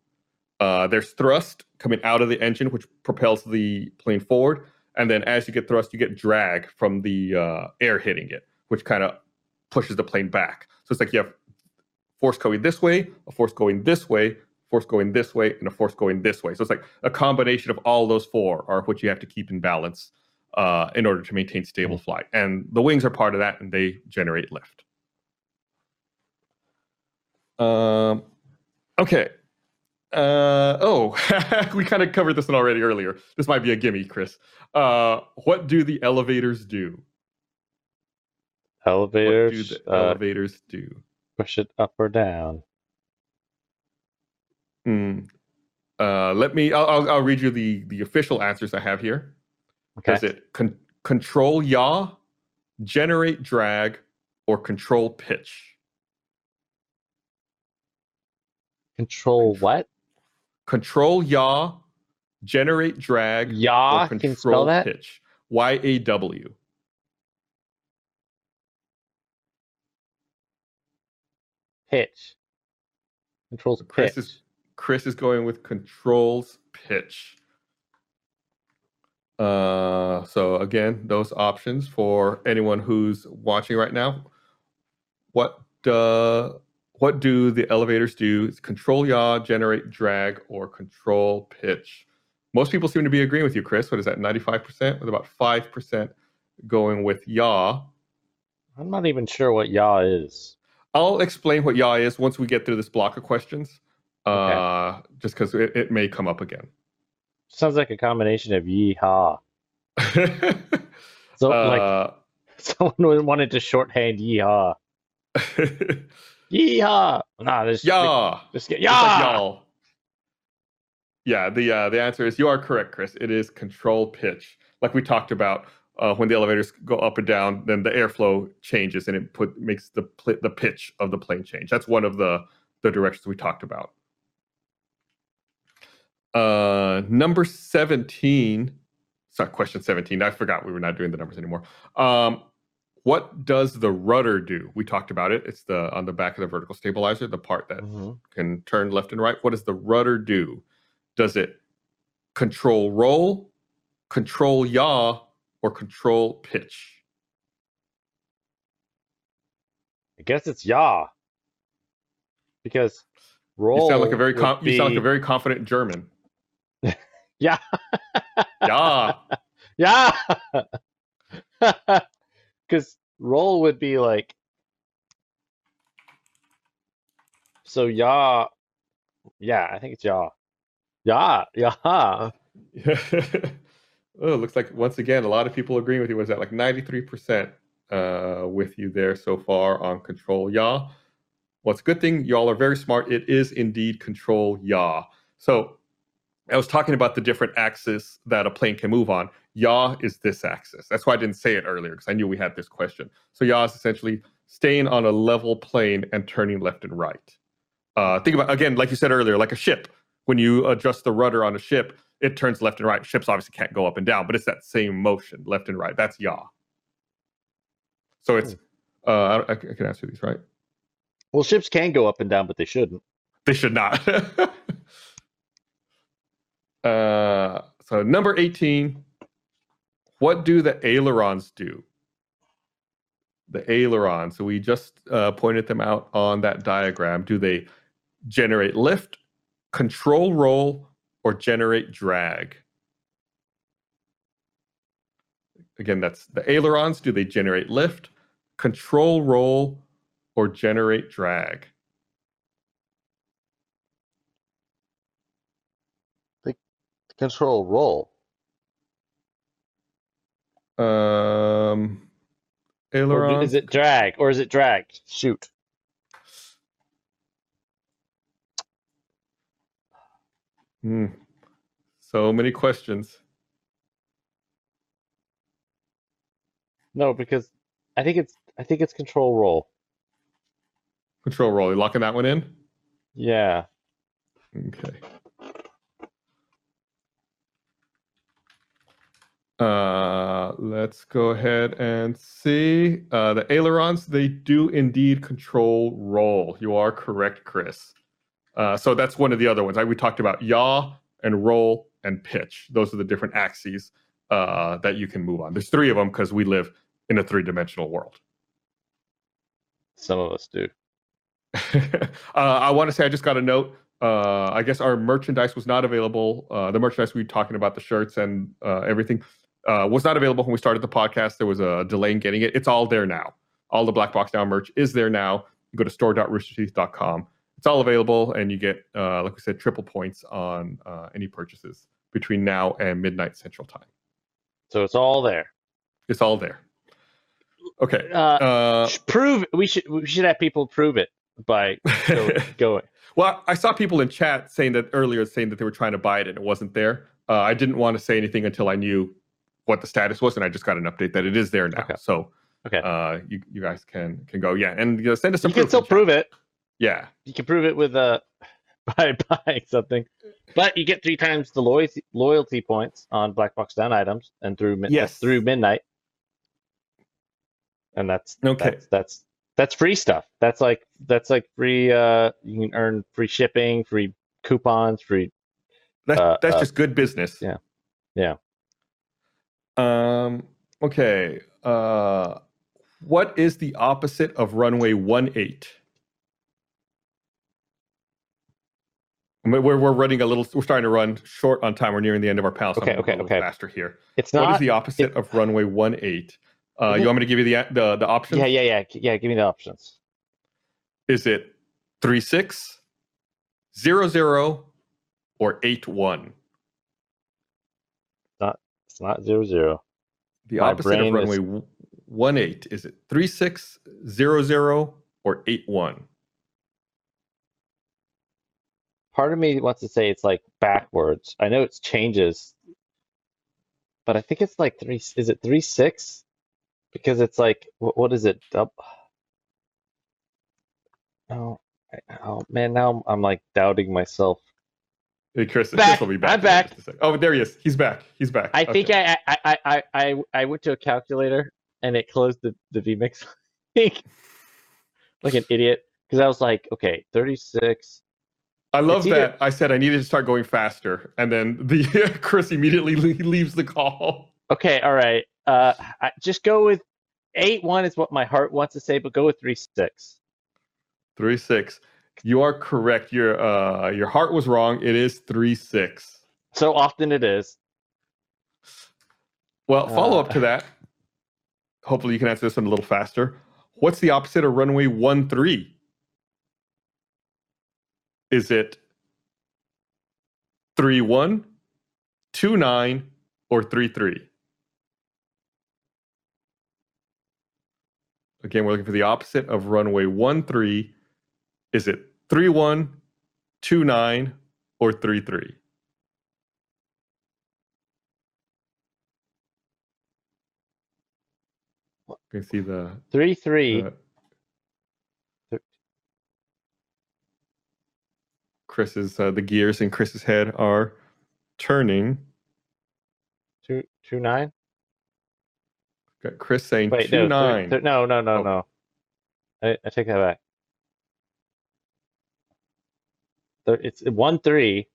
Uh, there's thrust coming out of the engine, which propels the plane forward. And then as you get thrust, you get drag from the uh, air hitting it, which kind of pushes the plane back. So it's like you have force going this way, a force going this way, force going this way, and a force going this way. So it's like a combination of all those four are what you have to keep in balance uh, in order to maintain stable flight. And the wings are part of that, and they generate lift. Um, okay. Uh, oh, we kind of covered this one already earlier. This might be a gimme, Chris. Uh, what do the elevators do? What do Elevators, the uh, elevators do? push it up or down. Hmm. Uh, let me. I'll, I'll, I'll read you the the official answers I have here. Okay. Is it con- control yaw, generate drag, or control pitch? Control what? Control yaw, generate drag, Yaw. or control you spell that? pitch. Y A W. Pitch. Controls Chris pitch. is Chris is going with controls pitch. Uh, so again, those options for anyone who's watching right now. What uh, what do the elevators do? It's control yaw, generate drag, or control pitch. Most people seem to be agreeing with you, Chris. What is that? Ninety-five percent, with about five percent going with yaw. I'm not even sure what yaw is. I'll explain what yaw is once we get through this block of questions. Okay. Uh, just because it, it may come up again. Sounds like a combination of yeehaw. So like Uh, someone wanted to shorthand yeehaw. Yeehaw. Nah, this yeah, Just get Just like yeah. Yeah, the uh, the answer is you are correct, Chris. It is control pitch, like we talked about. Uh, when the elevators go up and down, then the airflow changes and it put makes the pl- the pitch of the plane change. That's one of the the directions we talked about. Uh, number seventeen. Sorry, question seventeen. I forgot we were not doing the numbers anymore. Um, what does the rudder do? We talked about it. It's the on the back of the vertical stabilizer, the part that Mhm. can turn left and right. What does the rudder do? Does it control roll, control yaw, or control pitch? I guess it's yaw. Because roll. You sound like a very com- you sound like a very confident German. Yeah. Yeah. Yeah. Because roll would be like. So yaw. Yeah, I think it's yaw. Yeah, yeah. Oh, it looks like once again a lot of people agreeing with you. Was that like ninety three percent uh, with you there so far on control yaw? Well, it's a good thing y'all are very smart. It is indeed control yaw. So I was talking about the different axes that a plane can move on. Yaw is this axis. That's why I didn't say it earlier because I knew we had this question. So yaw is essentially staying on a level plane and turning left and right. Uh, think about again, like you said earlier, like a ship. When you adjust the rudder on a ship, it turns left and right. Ships obviously can't go up and down, but it's that same motion, left and right. That's yaw. So it's Uh, I, I can answer these, right? Well, ships can go up and down, but they shouldn't. They should not. uh, so number 18. What do the ailerons do? The ailerons. So we just uh, pointed them out on that diagram. Do they generate lift, control roll, or generate drag? Again, that's the ailerons. Do they generate lift, control roll, or generate drag? Control roll. Um, Or is it drag? Or is it drag? Shoot. Hmm. So many questions. No, because I think it's I think it's control roll. Control roll. You locking that one in? Yeah. Okay. Uh, let's go ahead and see. Uh, the ailerons, they do indeed control roll. You are correct, Chris. Uh, so that's one of the other ones. I, we talked about yaw and roll and pitch. Those are the different axes uh, that you can move on. There's three of them because we live in a three dimensional world. Some of us do. uh, I want to say I just got a note. Uh, I guess our merchandise was not available. Uh, the merchandise we were talking about, the shirts and uh, everything, uh, was not available when we started the podcast. There was a delay in getting it. It's all there now. All the Black Box Down merch is there now. You go to store.roosterteeth.com. It's all available, and you get, uh, like we said, triple points on uh, any purchases between now and midnight Central Time. So it's all there. It's all there. Okay. Uh, Uh, prove we should we should have people prove it by go, going. Well, I saw people in chat saying that earlier, saying that they were trying to buy it and it wasn't there. Uh, I didn't want to say anything until I knew what the status was, and I just got an update that it is there now. Okay. So, Okay. uh, you you guys can can go, yeah, and you know, send us some. You can still prove it. Yeah, You can prove it with uh by buying something. But you get three times the loyalty loyalty points on black box down items and through mid- Yes. through midnight. And that's Okay. That's, that's that's free stuff. That's like that's like free uh you can earn free shipping, free coupons, free that's Uh, that's uh, just good business. yeah. Yeah. Um. Okay. Uh, what is the opposite of runway one eight? I mean, We're, we're running a little. We're starting to run short on time. We're nearing the end of our panel. So Okay, okay, okay. Faster here. it's not. What is the opposite of runway one eight? Uh, you want me to give you the the the options? Yeah, yeah, yeah. Yeah, give me the options. Is it three six, zero zero, or eight one? It's not zero zero. The My opposite of is- runway w- one eight. Is it three six, zero zero, or eight one? Part of me wants to say it's like backwards. I know it's changes, but I think it's like three. Is it three six? Because it's like what, what is it? Dub- Oh, oh man, now I'm like doubting myself. Hey, Chris, Back. Chris will be back. I'm back. just a sec. Oh, there he is. He's back. He's back. I think Okay. I, I, I, I, I, I went to a calculator and it closed the the vmix like an idiot because I was like, okay, 36. I love it's either- that. I said I needed to start going faster, and then the Chris immediately leaves the call. Okay, all right. Uh, I, just go with eight one is what my heart wants to say, but go with three six. Three six. You are correct. Your uh your heart was wrong. It is three six. So often it is. Well, follow up Uh. to that. Hopefully, you can answer this one a little faster. What's the opposite of runway one three? Is it three one, two nine, or three three? Again, we're looking for the opposite of runway one three. Is it three one, two nine, or three three? You can see the Three three. uh, Chris's uh, the gears in Chris's head are turning. two two nine. Got Chris saying Wait, two no, nine. th- no, no, no, Oh. no. I, I take that back. There, it's one three.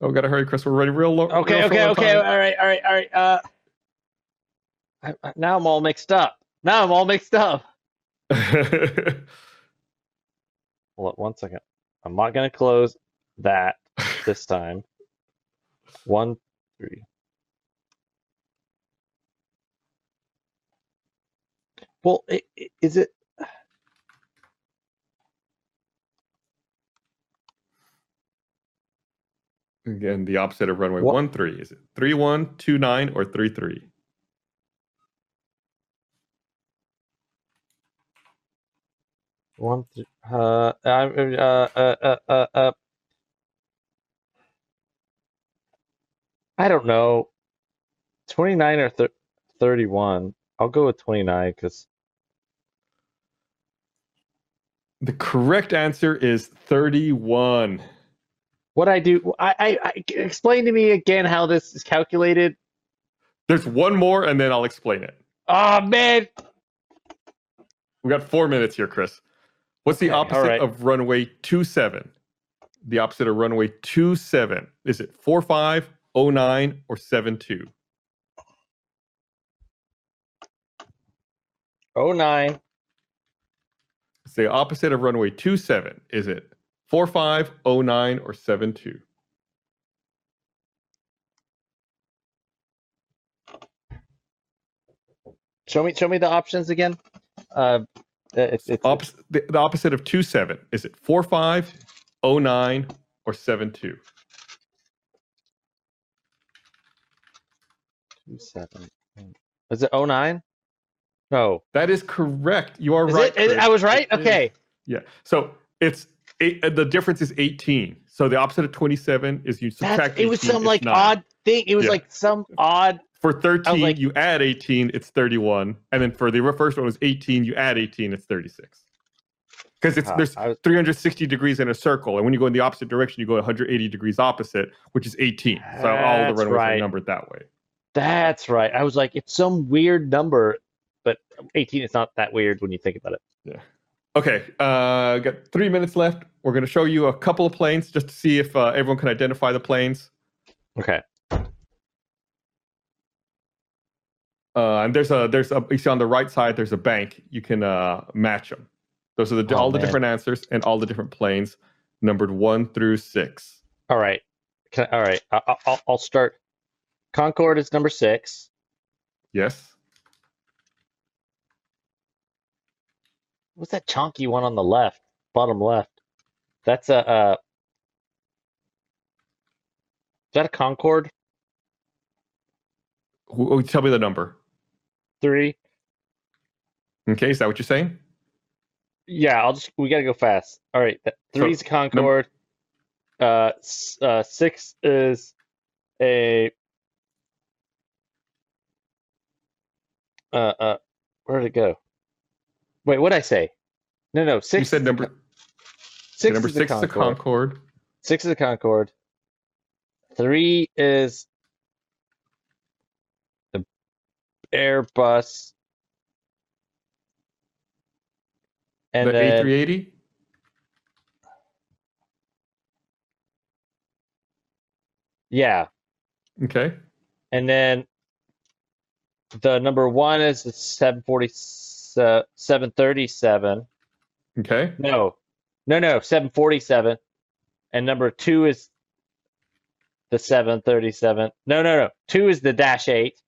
Oh, gotta hurry, Chris. We're running real low. Okay, real okay, okay. time. All right, all right, all right. Uh, I, I- now I'm all mixed up. Now I'm all mixed up. Hold on one second. I'm not gonna close that this time. One, three. Well, i- i- is it? Again, the opposite of runway What- one three. Is it three one two nine or three three? One, th- uh, uh, uh, uh, uh, uh, uh, I don't know. 29 or thir 31. I'll go with 29 because The correct answer is thirty one. what I do, I, I, I, explain to me again how this is calculated. There's one more, and then I'll explain it. Oh, man. We got four minutes here, Chris. What's the Okay, opposite right. of runway two seven? The opposite of runway two seven. Is it four five, oh nine, or seven two? Oh, nine. It's the opposite of runway two seven. Is it four five, oh nine, or seven two? Show me, show me the options again. Uh, it's, it's, Opposite, the, the opposite of two seven. Is it four five, oh nine, or seven two? two, seven. Is it 09? No. That is correct. You are Is right. it. I was right? It is. Okay. Yeah. So it's eight, uh, the difference is 18. So the opposite of 27 is you subtract. That's, it was 18, some like nine. odd thing. It was Yeah. like some odd. For 13, like- you add 18, it's 31. And then for the first one was 18, you add 18, it's 36. Because it's there's I was- 360 degrees in a circle, and when you go in the opposite direction, you go 180 degrees opposite, which is 18. So all the That's runways are numbered that way. That's right. I was like, it's some weird number, but 18 is not that weird when you think about it. Okay, uh, got three minutes left. We're going to show you a couple of planes just to see if uh, everyone can identify the planes. Okay. Uh, and there's a there's a you see on the right side there's a bank. You can uh, match them. Those are the Oh, all the different answers and all the different planes, numbered one through six. All right. Can I, all right. I- I'll, I'll start. Concorde is number six. Yes. What's that chunky one on the left, bottom left? That's a. Uh, is that a Concorde Who, who- tell me the number. three? Okay, is that what you're saying? Yeah, I'll just. We gotta go fast. All right. That, So, three's a Concorde. Uh, uh, six is a. Uh, uh, where did it go? Wait, what did I say? No, no, six. you said number six number is the six is a Concorde. Concorde. Six is a Concorde. Three is the Airbus. And the then A380. yeah, Okay. and then the number one is the 740 737. Okay. No, no, no, 747. And number two is the 737. No, no, no. Two is the Dash 8.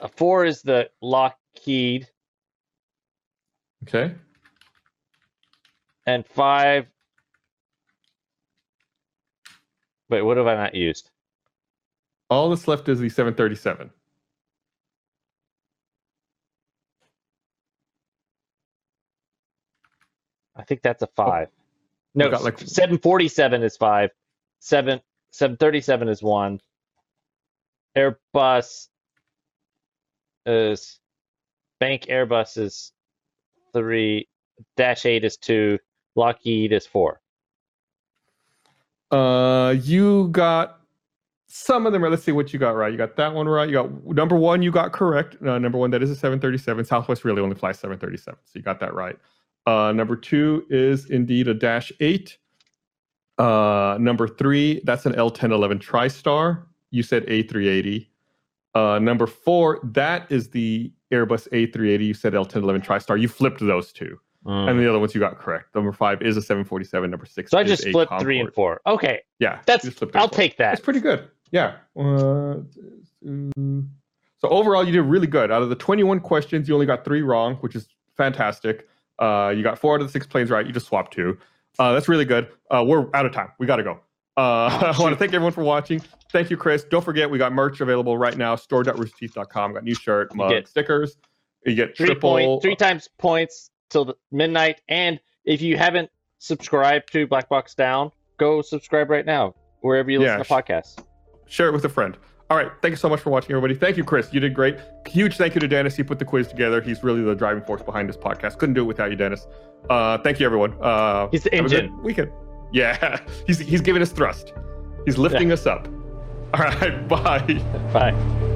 Uh, four is the Lockheed. Okay. And five. Wait, what have I not used? All that's left is the 737. I think that's a five. no, Oh, got, like- 747 is five. Seven 737 is one. Airbus is Bank Airbus is three. Dash 8 is two. Lockheed is four. Uh, you got some of them are. Let's see what you got right. You got that one right. You got number one. You got correct. Uh, number one, that is a 737. Southwest really only flies 737, so you got that right. Uh, number two is indeed a Dash Eight. Uh, number three, that's an L1011 TriStar. You said A380. Uh, number four, that is the Airbus A380. You said L1011 TriStar. You flipped those two, Mm. and the other ones you got correct. Number five is a 747. Number six. so I just flipped three and four. Okay, Yeah, that's you just flipped three I'll four. take that. That's pretty good. Yeah. Uh, so overall, you did really good. Out of the 21 questions, you only got three wrong, which is fantastic. Uh, you got four out of the six planes right. You just swapped two. Uh, that's really good. Uh, we're out of time. We got to go. Uh, I want to thank everyone for watching. Thank you, Chris. Don't forget, we got merch available right now. Store.roosterteeth.com. Got new shirt, mug, get stickers. You get three triple. point three times points till the midnight. And if you haven't subscribed to Black Box Down, go subscribe right now wherever you listen Yeah, to podcasts. share it with a friend. All right. Thank you so much for watching, everybody. Thank you, Chris. You did great. Huge thank you to Dennis. He put the quiz together. He's really the driving force behind this podcast. Couldn't do it without you, Dennis. Uh, thank you, everyone. Uh, He's the have a good engine. Weekend. Yeah. He's he's giving us thrust. He's lifting us up. All right. Bye. Bye.